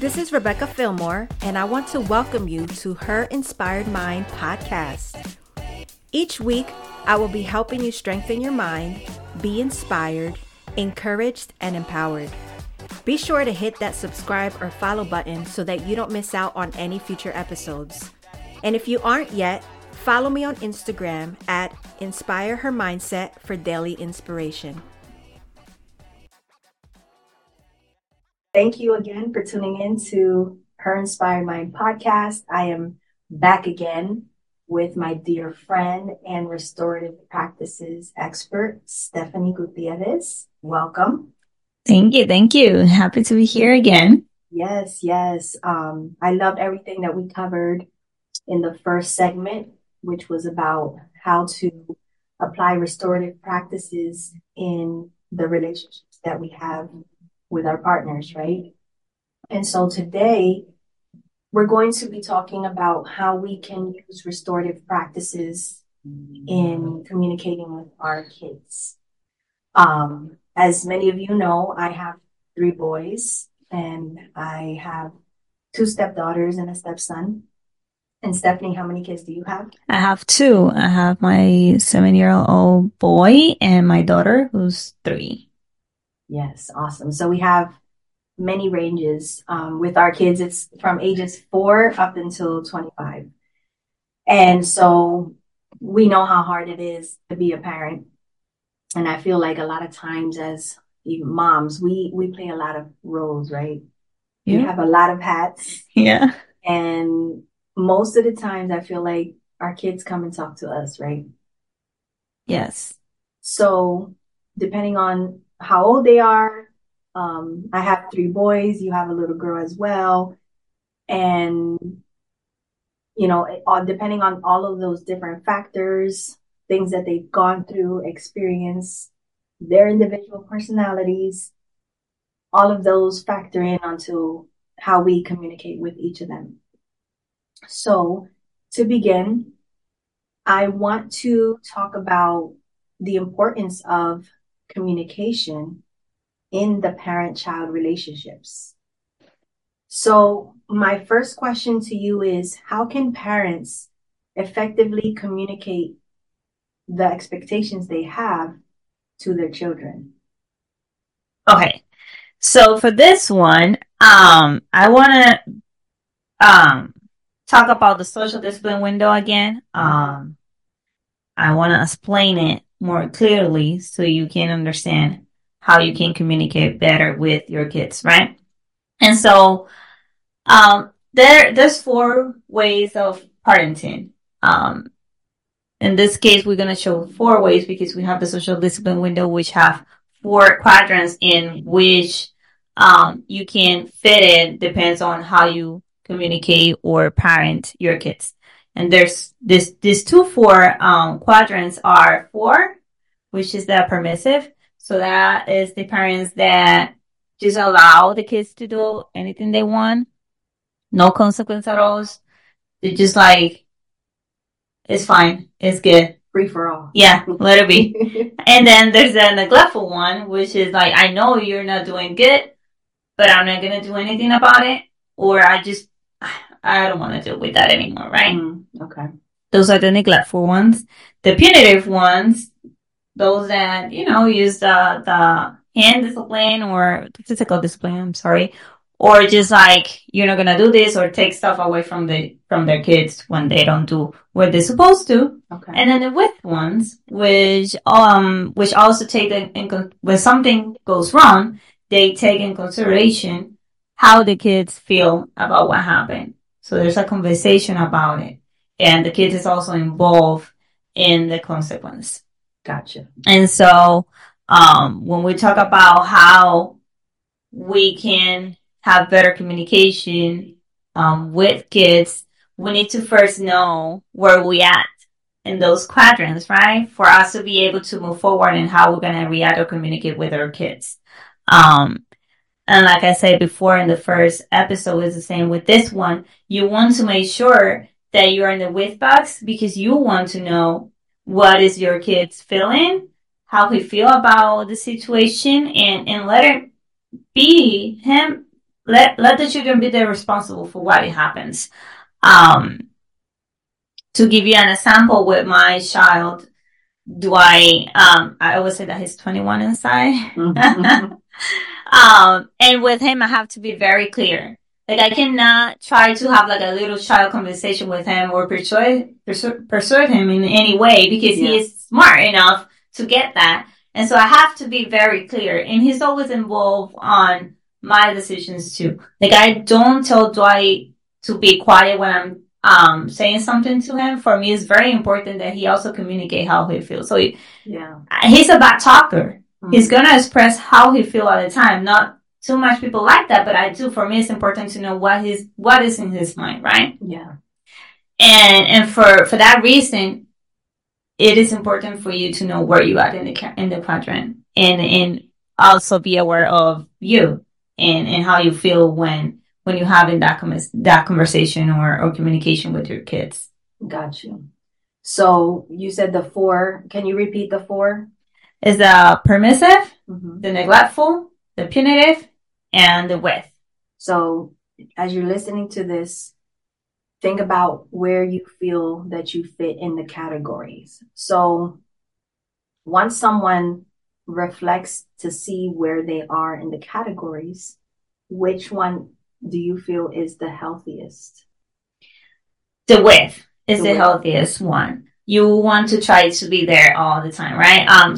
This is Rebecca Fillmore, and I want to welcome you to Her Inspired Mind podcast. Each week, I will be helping you strengthen your mind, be inspired, encouraged, and empowered. Be sure to hit that subscribe or follow button so that you don't miss out on any future episodes. And if you aren't yet, follow me on Instagram at Inspire Her Mindset for daily inspiration. Thank you again for tuning in to Her Inspired Mind podcast. I am back again with my dear friend and restorative practices expert, Stephanie Gutierrez. Welcome. Thank you. Thank you. Happy to be here again. Yes, yes. Um, I loved everything that we covered in the first segment, which was about how to apply restorative practices in the relationships that we have with our partners, right? And so today we're going to be talking about how we can use restorative practices in communicating with our kids. Um, as many of you know, I have three boys and I have two stepdaughters and a stepson. And Stephanie, how many kids do you have? I have two. I have my seven year old boy and my daughter who's three. Yes, awesome. So we have many ranges um, with our kids. It's from ages four up until 25. And so we know how hard it is to be a parent. And I feel like a lot of times as moms, we, we play a lot of roles, right? Yeah. We have a lot of hats. Yeah. And most of the times I feel like our kids come and talk to us, right? Yes. So depending on how old they are. Um, I have three boys. You have a little girl as well. And, you know, all, depending on all of those different factors, things that they've gone through, experience, their individual personalities, all of those factor in onto how we communicate with each of them. So to begin, I want to talk about the importance of communication in the parent child relationships. So, my first question to you is How can parents effectively communicate the expectations they have to their children? Okay. So for this one, um, I want to um, talk about the social discipline window again. Um, I want to explain it more clearly so you can understand how you can communicate better with your kids, right? And so, um, there, there's four ways of parenting. Um, in this case, we're going to show four ways because we have the social discipline window, which have four quadrants in which, um, you can fit in depends on how you communicate or parent your kids. And there's this, these two four, um, quadrants are four, which is the permissive. So that is the parents that just allow the kids to do anything they want. No consequence at all. They're just like, it's fine. It's good. Free for all. Yeah, let it be. and then there's the neglectful one, which is like, I know you're not doing good, but I'm not going to do anything about it. Or I just, I don't want to deal with that anymore, right? Mm, okay. Those are the neglectful ones. The punitive ones, those that, you know, use the, the hand discipline or physical discipline, I'm sorry, or just like, you're not gonna do this or take stuff away from the, from their kids when they don't do what they're supposed to. Okay. And then the with ones, which, um, which also take in, in, when something goes wrong, they take in consideration how the kids feel about what happened. So there's a conversation about it. And the kid is also involved in the consequence. Gotcha. And so, um, when we talk about how we can have better communication, um, with kids, we need to first know where we at in those quadrants, right? For us to be able to move forward and how we're going to react or communicate with our kids. Um, and like I said before in the first episode is the same with this one. You want to make sure that you're in the with box because you want to know what is your kid's feeling, how he feel about the situation, and and let it be him let let the children be the responsible for what it happens. Um, to give you an example with my child, Dwight um I always say that he's 21 inside. Mm-hmm. um, and with him, I have to be very clear. Like I cannot try to have like a little child conversation with him or persuade persuade, persuade him in any way because yeah. he is smart enough to get that. And so I have to be very clear. And he's always involved on my decisions too. Like I don't tell Dwight to be quiet when I'm um saying something to him. For me, it's very important that he also communicate how he feels. So he, yeah, he's a bad talker. Mm-hmm. He's gonna express how he feel all the time. Not too much people like that, but I do. For me, it's important to know what his what is in his mind, right? Yeah. And and for for that reason, it is important for you to know where you are in the in the quadrant, and and also be aware of you and and how you feel when when you're having that com- that conversation or or communication with your kids. Got you. So you said the four. Can you repeat the four? Is the permissive, mm-hmm. the neglectful, the punitive, and the with. So as you're listening to this, think about where you feel that you fit in the categories. So once someone reflects to see where they are in the categories, which one do you feel is the healthiest? The with is the, the healthiest one. You want to try to be there all the time, right? Um,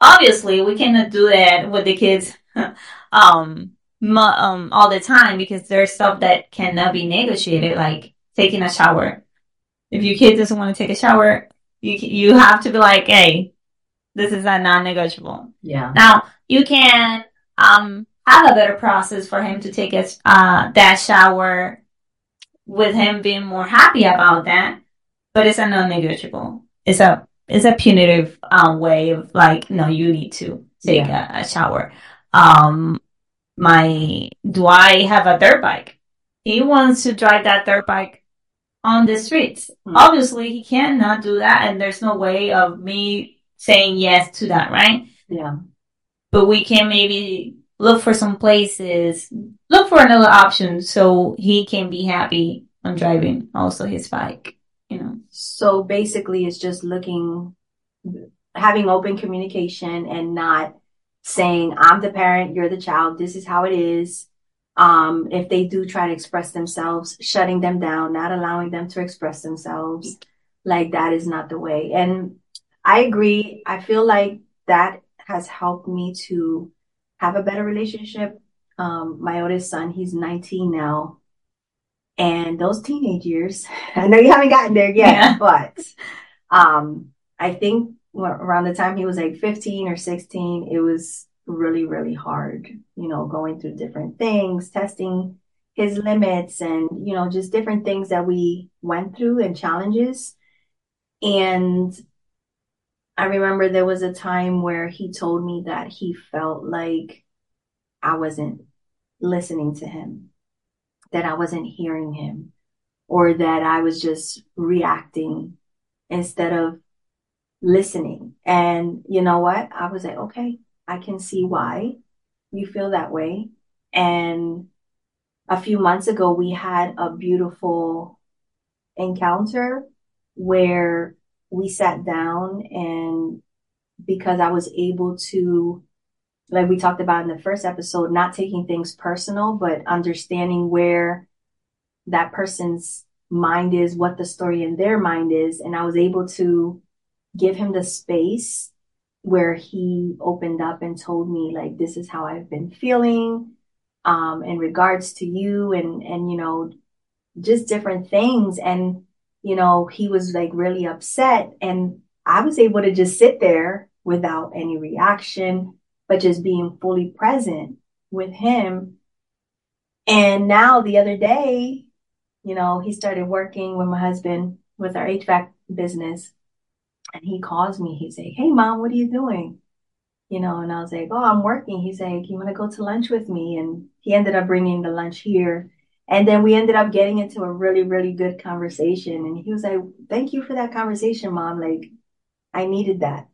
obviously we cannot do that with the kids um, um all the time because there's stuff that cannot be negotiated like taking a shower if your kid doesn't want to take a shower you you have to be like hey this is a non-negotiable yeah now you can um have a better process for him to take a, uh, that shower with him being more happy about that but it's a non-negotiable it's a it's a punitive um, way of like, no, you need to take yeah. a, a, shower. Um, my, do I have a dirt bike? He wants to drive that dirt bike on the streets. Mm-hmm. Obviously, he cannot do that, and there's no way of me saying yes to that, right? Yeah. But we can maybe look for some places, look for another option so he can be happy on driving also his bike you know. So basically, it's just looking, having open communication and not saying, I'm the parent, you're the child, this is how it is. Um, if they do try to express themselves, shutting them down, not allowing them to express themselves, like that is not the way. And I agree. I feel like that has helped me to have a better relationship. Um, my oldest son, he's 19 now. And those teenage years, I know you haven't gotten there yet, yeah. but um, I think around the time he was like 15 or 16, it was really, really hard, you know, going through different things, testing his limits and, you know, just different things that we went through and challenges. And I remember there was a time where he told me that he felt like I wasn't listening to him that I wasn't hearing him or that I was just reacting instead of listening. And you know what? I was like, okay, I can see why you feel that way. And a few months ago, we had a beautiful encounter where we sat down and because I was able to like we talked about in the first episode, not taking things personal, but understanding where that person's mind is, what the story in their mind is. And I was able to give him the space where he opened up and told me like, this is how I've been feeling, um, in regards to you and, and, you know, just different things. And, you know, he was like really upset and I was able to just sit there without any reaction but just being fully present with him. And now the other day, you know, he started working with my husband with our HVAC business. And he calls me. He's like, Hey mom, what are you doing? You know, and I was like, Oh, I'm working. He's like, You want to go to lunch with me? And he ended up bringing the lunch here. And then we ended up getting into a really, really good conversation. And he was like, Thank you for that conversation, mom. Like, I needed that.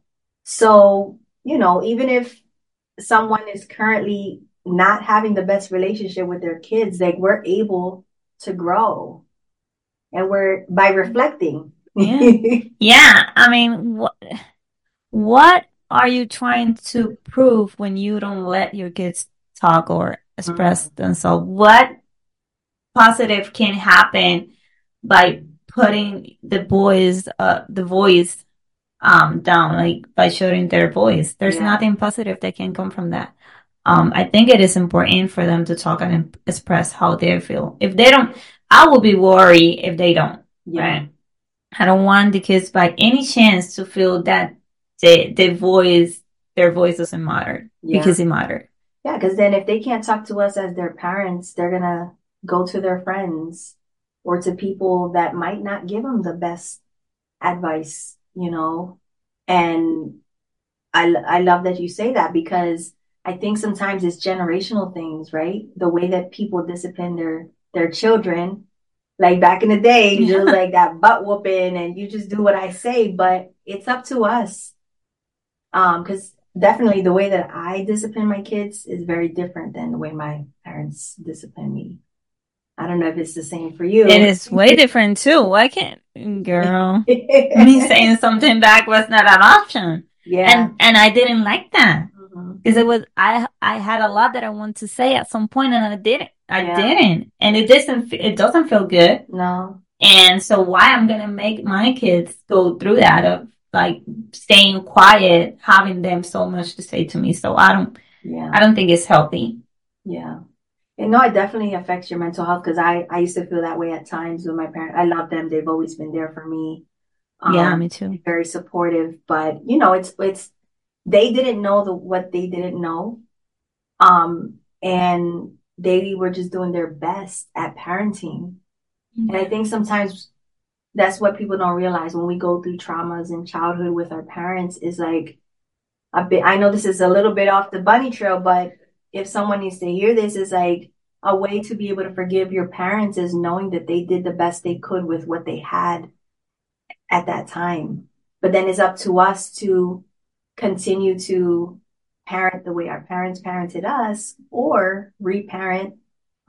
So, you know, even if someone is currently not having the best relationship with their kids, like we're able to grow and we're by reflecting. Yeah. yeah. I mean, what, what are you trying to prove when you don't let your kids talk or express mm-hmm. themselves? What positive can happen by putting the boys, uh, the voice, um, down, like by showing their voice? There's yeah. nothing positive that can come from that. Um, I think it is important for them to talk and express how they feel. If they don't, I will be worried if they don't. Yeah. Right? I don't want the kids by any chance to feel that the the voice, their voice doesn't matter yeah. because it matters. Yeah, because then if they can't talk to us as their parents, they're gonna go to their friends or to people that might not give them the best advice, you know. And I I love that you say that because I think sometimes it's generational things, right? The way that people discipline their their children. Like back in the day, yeah. just like that butt whooping and you just do what I say, but it's up to us. Um, cause definitely the way that I discipline my kids is very different than the way my parents discipline me. I don't know if it's the same for you. It is way different too. Why can't, girl, me saying something back was not an option. Yeah. And, and I didn't like that mm-hmm. because it was I I had a lot that I wanted to say at some point and I didn't. I yeah. didn't, and it doesn't it doesn't feel good. No. And so why I'm gonna make my kids go through that of like staying quiet, having them so much to say to me. So I don't. Yeah. I don't think it's healthy. Yeah. And no, it definitely affects your mental health because I, I used to feel that way at times with my parents. I love them. They've always been there for me. Um, yeah, me too. Very supportive, but you know, it's, it's they didn't know the what they didn't know. Um, and they were just doing their best at parenting. Mm-hmm. And I think sometimes that's what people don't realize when we go through traumas in childhood with our parents is like a bit I know this is a little bit off the bunny trail, but if someone needs to hear this is like a way to be able to forgive your parents is knowing that they did the best they could with what they had at that time. But then it's up to us to continue to parent the way our parents parented us or reparent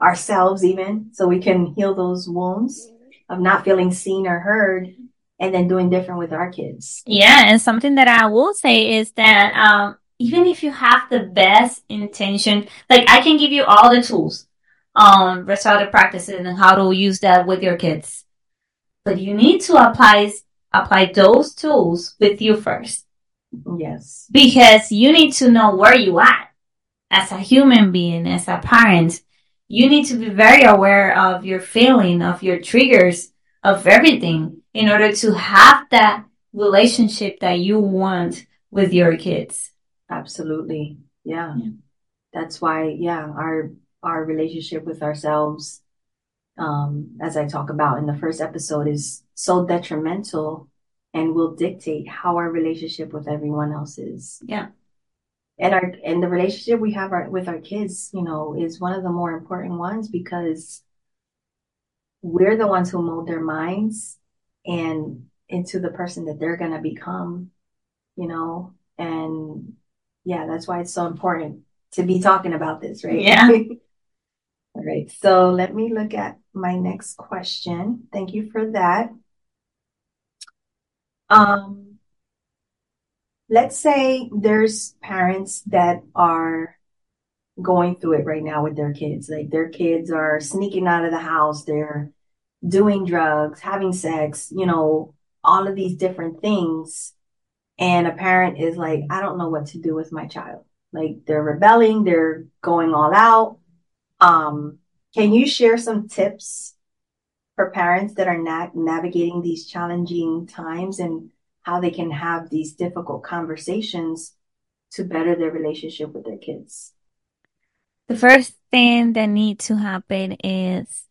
ourselves even so we can heal those wounds of not feeling seen or heard and then doing different with our kids. Yeah, and something that I will say is that um, even if you have the best intention, like I can give you all the tools, um, restorative practices and how to use that with your kids. But you need to apply apply those tools with you first. Yes. Because you need to know where you at as a human being, as a parent. You need to be very aware of your feeling, of your triggers, of everything in order to have that relationship that you want with your kids. Absolutely. Yeah. yeah. That's why, yeah, our, our relationship with ourselves, um, as I talk about in the first episode is so detrimental and will dictate how our relationship with everyone else is. Yeah. And our and the relationship we have our, with our kids, you know, is one of the more important ones because we're the ones who mold their minds and into the person that they're going to become, you know, and yeah, that's why it's so important to be talking about this, right? Yeah. All right. So let me look at my next question. Thank you for that. Um, let's say there's parents that are going through it right now with their kids. Like their kids are sneaking out of the house, they're doing drugs, having sex, you know, all of these different things. And a parent is like, I don't know what to do with my child. Like they're rebelling, they're going all out. Um, can you share some tips for parents that are not navigating these challenging times and how they can have these difficult conversations to better their relationship with their kids? The first thing that needs to happen is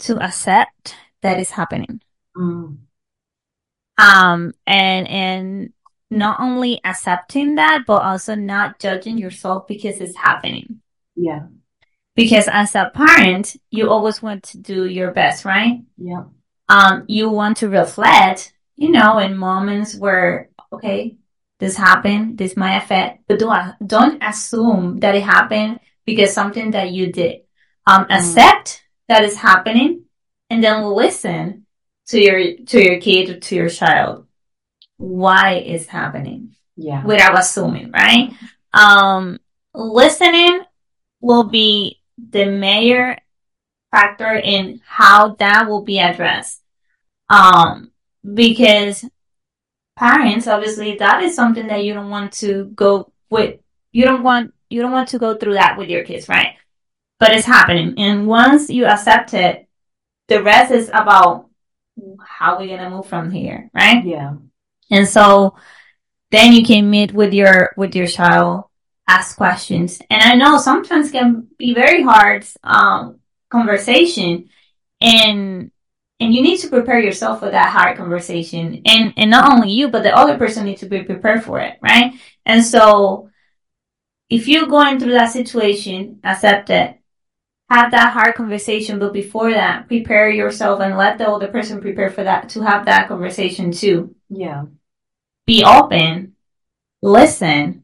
to accept that it's happening. Mm. Um, and, and not only accepting that, but also not judging yourself because it's happening. Yeah. Because as a parent, you always want to do your best, right? Yeah. Um, you want to reflect, you know, in moments where, okay, this happened, this might affect, but don't, don't assume that it happened because something that you did. Um, mm. accept that is happening and then listen to your, to your kid or to your child. Why is happening? Yeah. Without assuming, right? Um, listening will be the major factor in how that will be addressed. Um, because parents, obviously, that is something that you don't want to go with. You don't want, you don't want to go through that with your kids, right? But it's happening. And once you accept it, the rest is about how are going to move from here, right? Yeah. And so then you can meet with your, with your child, ask questions. And I know sometimes can be very hard, um, conversation and and you need to prepare yourself for that hard conversation and and not only you but the other person needs to be prepared for it right and so if you're going through that situation accept it have that hard conversation but before that prepare yourself and let the other person prepare for that to have that conversation too yeah be open listen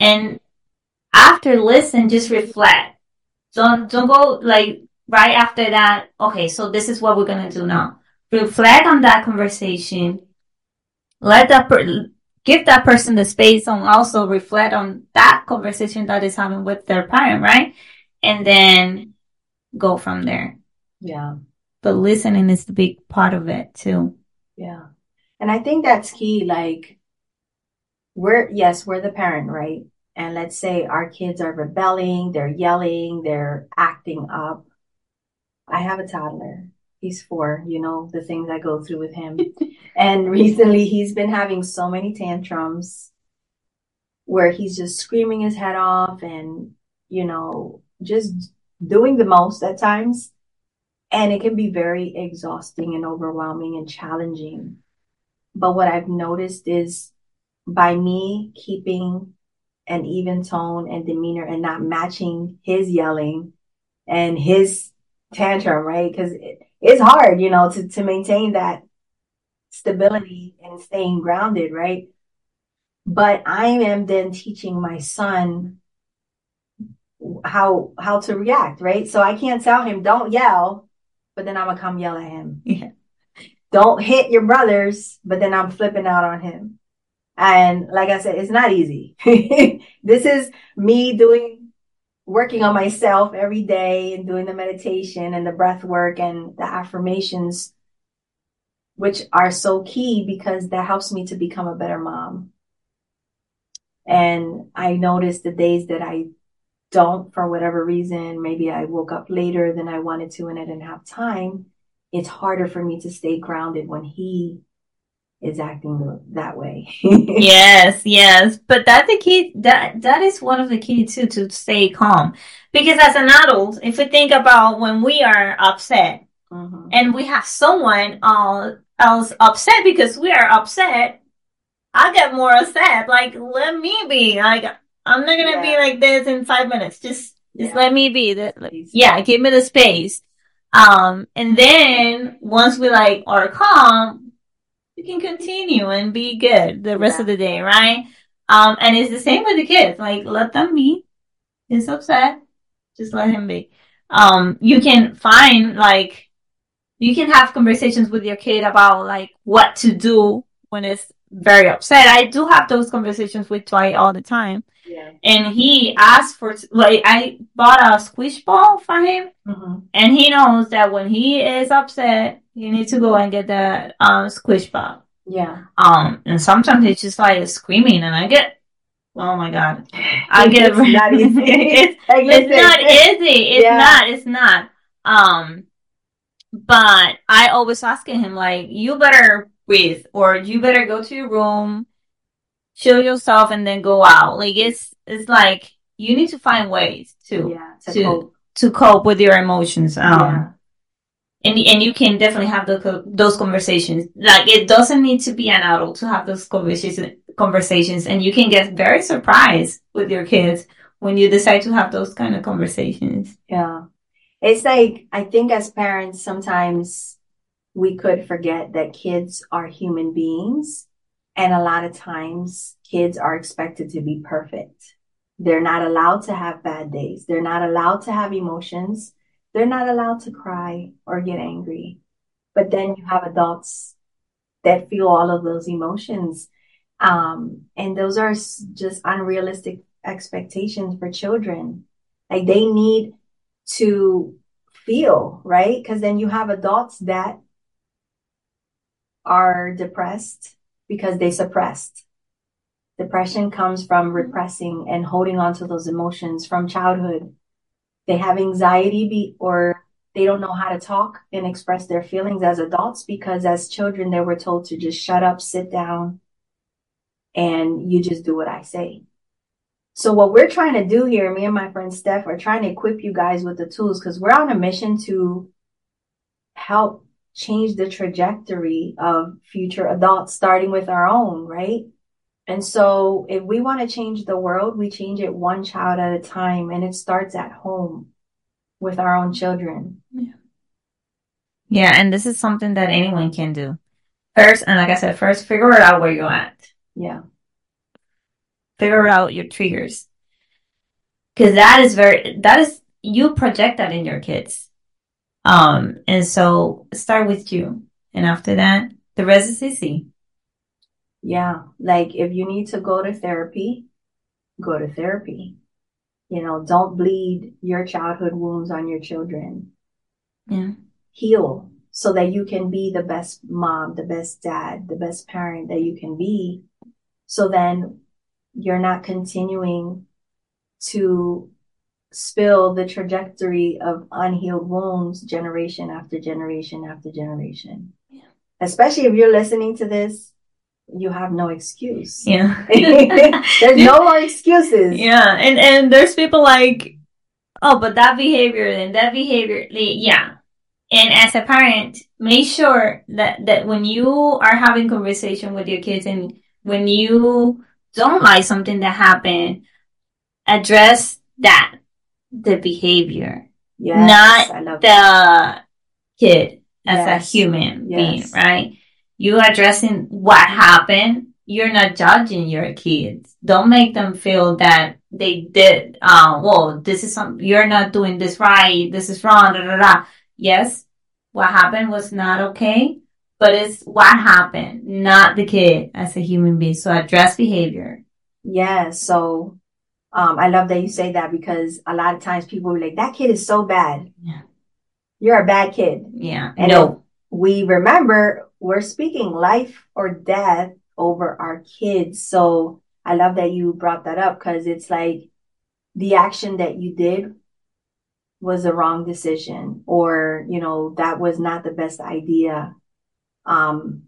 and after listen just reflect don't don't go like right after that, okay, so this is what we're going to do now. Reflect on that conversation. Let that per- give that person the space and also reflect on that conversation that is having with their parent, right? And then go from there. Yeah. But listening is the big part of it too. Yeah. And I think that's key. Like, we're, yes, we're the parent, right? And let's say our kids are rebelling, they're yelling, they're acting up. I have a toddler. He's four, you know, the things I go through with him. and recently he's been having so many tantrums where he's just screaming his head off and, you know, just doing the most at times. And it can be very exhausting and overwhelming and challenging. But what I've noticed is by me keeping an even tone and demeanor and not matching his yelling and his tantrum, right? Because it, it's hard, you know, to, to maintain that stability and staying grounded, right? But I am then teaching my son how how to react, right? So I can't tell him don't yell, but then I'm gonna come yell at him. Yeah. Don't hit your brothers, but then I'm flipping out on him. And like I said, it's not easy. this is me doing working on myself every day and doing the meditation and the breath work and the affirmations, which are so key because that helps me to become a better mom. And I notice the days that I don't, for whatever reason, maybe I woke up later than I wanted to and I didn't have time. It's harder for me to stay grounded when he is acting that way. yes, yes. But that's the key. That, that is one of the key too, to stay calm. Because as an adult, if we think about when we are upset mm-hmm. and we have someone else upset because we are upset, I get more upset. Like, let me be. Like, I'm not gonna yeah. be like this in five minutes. Just, just yeah. let me be. That, yeah, give me the space. Um, and then once we like are calm, you can continue and be good the rest yeah. of the day, right? Um, and it's the same with the kids. Like, let them be. He's upset. Just let him be. Um, you can find like, you can have conversations with your kid about like what to do when it's very upset. I do have those conversations with Dwight all the time. Yeah. And he asked for, like, I bought a squish ball for him. Mm-hmm. And he knows that when he is upset, he needs to go and get that um, squish ball. Yeah. Um, and sometimes it's just like screaming, and I get, oh my god, I get it's not easy. it's, it's not easy. It's yeah. not. It's not. Um, but I always asking him like, you better breathe, or you better go to your room, chill yourself, and then go out. Like it's it's like you need to find ways to yeah, to, to cope. to cope with your emotions. Um, yeah and and you can definitely have the, those conversations. Like it doesn't need to be an adult to have those conversations. Conversations, and you can get very surprised with your kids when you decide to have those kind of conversations. Yeah, it's like I think as parents sometimes we could forget that kids are human beings, and a lot of times kids are expected to be perfect. They're not allowed to have bad days. They're not allowed to have emotions. They're not allowed to cry or get angry. But then you have adults that feel all of those emotions. Um, and those are just unrealistic expectations for children. Like they need to feel, right? Because then you have adults that are depressed because they suppressed. Depression comes from mm-hmm. repressing and holding on to those emotions from childhood. They have anxiety be, or they don't know how to talk and express their feelings as adults because as children they were told to just shut up, sit down, and you just do what I say. So what we're trying to do here, me and my friend Steph are trying to equip you guys with the tools because we're on a mission to help change the trajectory of future adults, starting with our own, right? And so if we want to change the world, we change it one child at a time and it starts at home with our own children. Yeah. Yeah. And this is something that anyone can do. First, and like I said, first figure it out where you're at. Yeah. Figure out your triggers. Cause that is very, that is, you project that in your kids. Um, and so start with you. And after that, the rest is easy. Yeah. Like if you need to go to therapy, go to therapy. You know, don't bleed your childhood wounds on your children. Yeah. Heal so that you can be the best mom, the best dad, the best parent that you can be. So then you're not continuing to spill the trajectory of unhealed wounds generation after generation after generation. Yeah. Especially if you're listening to this you have no excuse. Yeah. there's no more excuses. Yeah. And, and there's people like, oh, but that behavior and that behavior, yeah. And as a parent, make sure that, that when you are having conversation with your kids and when you don't like something that happened, address that, the behavior, yes, not the kid as yes. a human yes. being, right? you addressing what happened. You're not judging your kids. Don't make them feel that they did, uh, well, this is some, you're not doing this right. This is wrong. Da, da, da. Yes. What happened was not okay, but it's what happened, not the kid as a human being. So address behavior. Yeah. So, um, I love that you say that because a lot of times people are like, that kid is so bad. Yeah. You're a bad kid. Yeah. And no. we remember we're speaking life or death over our kids. So I love that you brought that up because it's like the action that you did was a wrong decision or, you know, that was not the best idea. Um,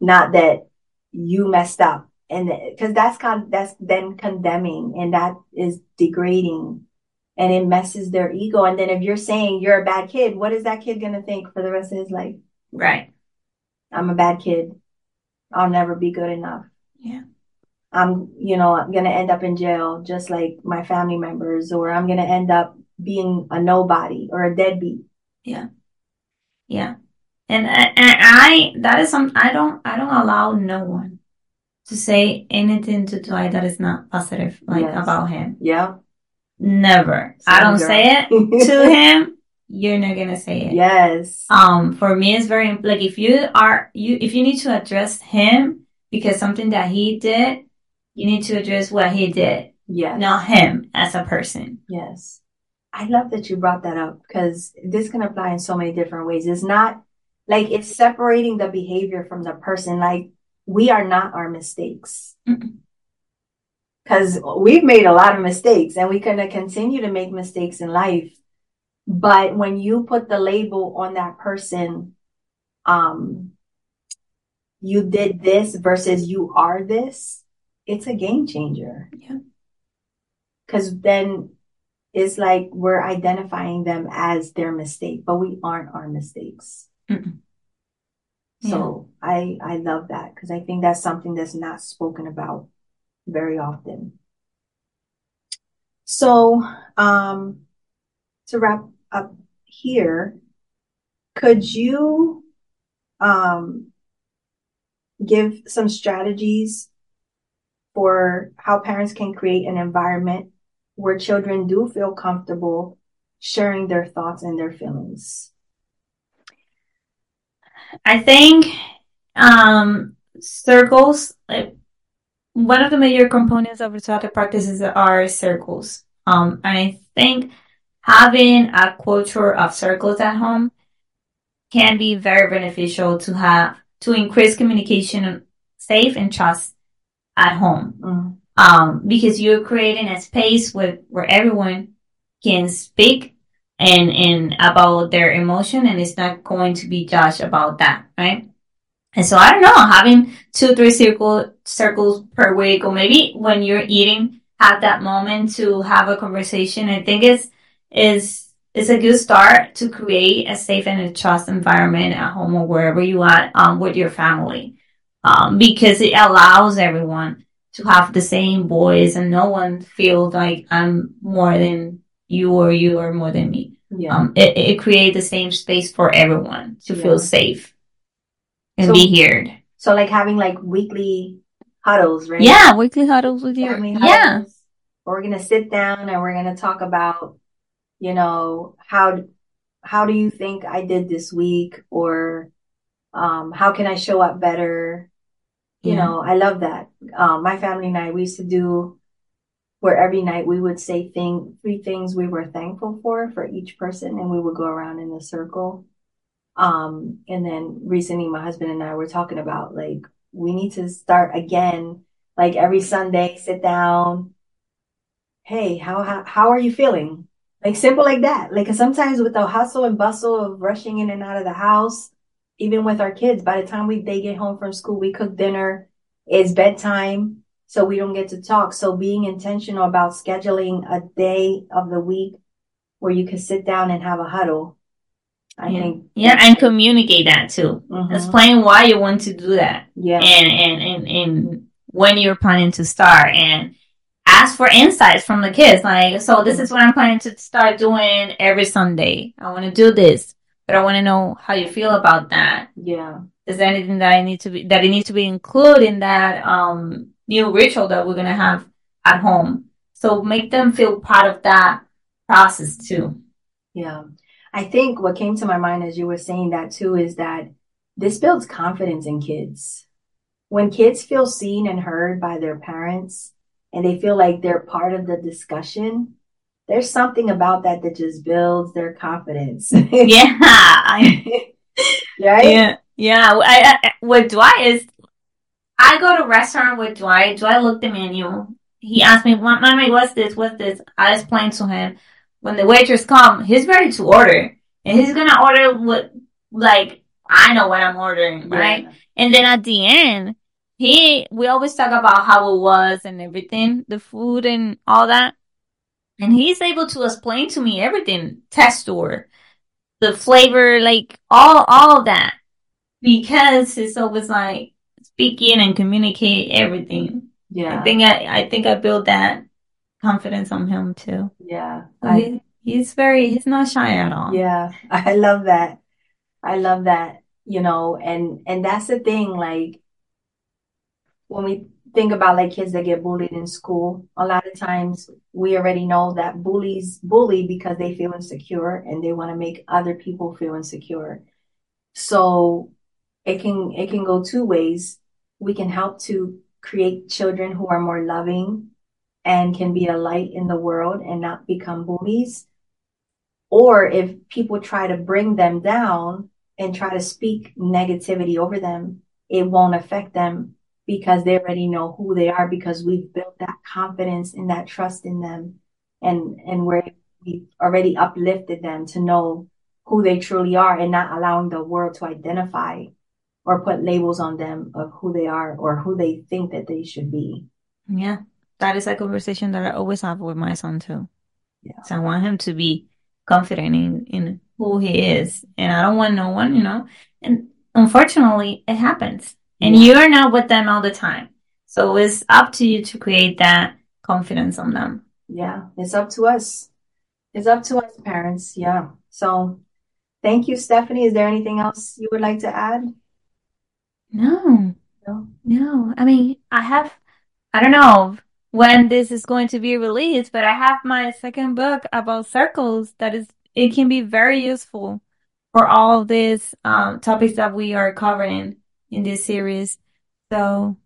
not that you messed up and because that's con- that's then condemning and that is degrading and it messes their ego. And then if you're saying you're a bad kid, what is that kid going to think for the rest of his life? Right. I'm a bad kid. I'll never be good enough. Yeah. I'm, you know, I'm going to end up in jail just like my family members, or I'm going to end up being a nobody or a deadbeat. Yeah. Yeah. And, and I, that is some, I don't, I don't allow no one to say anything to Dwight that is not positive, like Yes. about him. Yeah. Never. Same I don't girl. say it to him. You're not gonna say it. Yes. Um, for me, it's very like if you are you if you need to address him because something that he did, you need to address what he did, Yeah. not him as a person. Yes. I love that you brought that up because this can apply in so many different ways. It's not like it's separating the behavior from the person. Like we are not our mistakes. Because we've made a lot of mistakes and we're going to continue to make mistakes in life. But when you put the label on that person, um, you did this versus you are this, it's a game changer. Yeah. Cause then it's like we're identifying them as their mistake, but we aren't our mistakes. Mm-mm. So I, I love that because I think that's something that's not spoken about very often. So, um, to wrap up here, could you, um, give some strategies for how parents can create an environment where children do feel comfortable sharing their thoughts and their feelings? I think um, circles, like one of the major components of restorative practices are circles. Um, and I think having a culture of circles at home can be very beneficial to have to increase communication safe and trust at home. Mm. Um, because you're creating a space where, where everyone can speak and, and about their emotion and it's not going to be judged about that, right? And so I don't know, having two, three circle, circles per week, or maybe when you're eating, have that moment to have a conversation. I think it's is, is a good start to create a safe and a trust environment at home or wherever you are, um, with your family. Um, because it allows everyone to have the same voice and no one feels like I'm more than you or you are more than me. Yeah. Um, it, it creates the same space for everyone to yeah. feel safe and so, be heard. So like having like weekly huddles, right? Yeah, weekly huddles with you. I mean, yeah. We're gonna sit down and we're gonna talk about, you know, how how do you think I did this week, or um, how can I show up better? You yeah. know, I love that. Um, my family and I we used to do where every night we would say thing three things we were thankful for for each person, and we would go around in a circle um, and then recently my husband and I were talking about like, we need to start again, like every Sunday, sit down. Hey, how, how, how are you feeling? Like simple like that. Like sometimes with the hustle and bustle of rushing in and out of the house, even with our kids, by the time we, they get home from school, we cook dinner, it's bedtime. So we don't get to talk. So being intentional about scheduling a day of the week where you can sit down and have a huddle I yeah. think yeah, and communicate that too. Mm-hmm. Explain why you want to do that. Yeah, and and and and when you're planning to start, and ask for insights from the kids. Like, so this is what I'm planning to start doing every Sunday. I want to do this, but I want to know how you feel about that. Yeah, is there anything that I need to be that it needs to be included in that um new ritual that we're gonna have at home? So make them feel part of that process too. Yeah. I think what came to my mind as you were saying that too is that this builds confidence in kids. When kids feel seen and heard by their parents and they feel like they're part of the discussion, there's something about that that just builds their confidence. yeah. Right? Yeah. Yeah. I, I, with Dwight is, I go to restaurant with Dwight. Dwight looked the menu. He asked me, "What, Mommy, what's this? What's this? I explained to him when the waitress come, he's ready to order. And he's gonna order what, like, I know what I'm ordering, right? Yeah. And then at the end, he, we always talk about how it was and everything, the food and all that. And he's able to explain to me everything, texture, the flavor, like all, all of that. Because he's always like speaking and communicate everything. Yeah. I think I, I think I built that confidence on him too. Yeah. I, he's very, he's not shy at all. Yeah. I love that. I love that, you know, and, and that's the thing, like, when we think about like kids that get bullied in school, a lot of times we already know that bullies bully because they feel insecure and they want to make other people feel insecure. So it can, it can go two ways. We can help to create children who are more loving and can be a light in the world and not become bullies. Or if people try to bring them down and try to speak negativity over them, it won't affect them because they already know who they are because we've built that confidence and that trust in them and, and where we've already uplifted them to know who they truly are and not allowing the world to identify or put labels on them of who they are or who they think that they should be. Yeah that is a conversation that I always have with my son too. Yeah. So I want him to be confident in, in who he is. And I don't want no one, you know, and unfortunately it happens and yeah. you're not with them all the time. So it's up to you to create that confidence on them. Yeah. It's up to us. It's up to us parents. Yeah. So thank you, Stephanie. Is there anything else you would like to add? No. No. No. I mean, I have I don't know when this is going to be released, but I have my second book about circles that is, it can be very useful for all these um, topics that we are covering in this series. So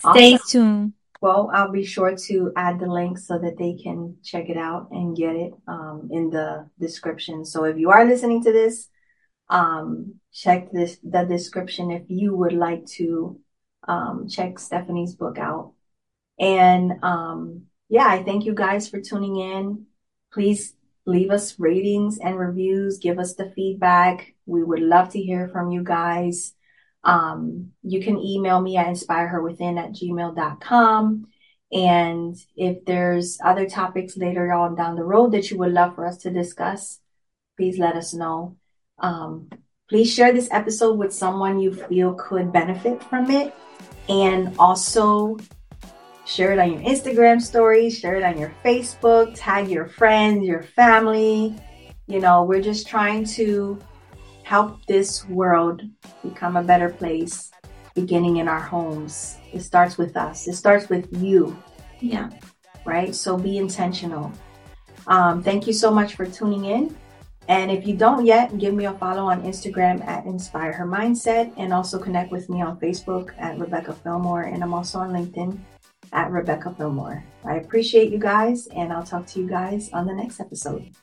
stay awesome. tuned. Well, I'll be sure to add the link so that they can check it out and get it um, in the description. So if you are listening to this, um, check this the description if you would like to um, check Stephanie's book out. And um, yeah, I thank you guys for tuning in. Please leave us ratings and reviews. Give us the feedback. We would love to hear from you guys. Um, you can email me at inspireherwithin at gmail.com. And if there's other topics later on down the road that you would love for us to discuss, please let us know. Um, please share this episode with someone you feel could benefit from it. And also share it on your Instagram stories, share it on your Facebook, tag your friends, your family. You know, we're just trying to help this world become a better place beginning in our homes. It starts with us. It starts with you. Yeah. Right? So be intentional. Um, thank you so much for tuning in. And if you don't yet, give me a follow on Instagram at Inspire Her Mindset and also connect with me on Facebook at Rebecca Fillmore. And I'm also on LinkedIn at Rebecca Fillmore. I appreciate you guys, and I'll talk to you guys on the next episode.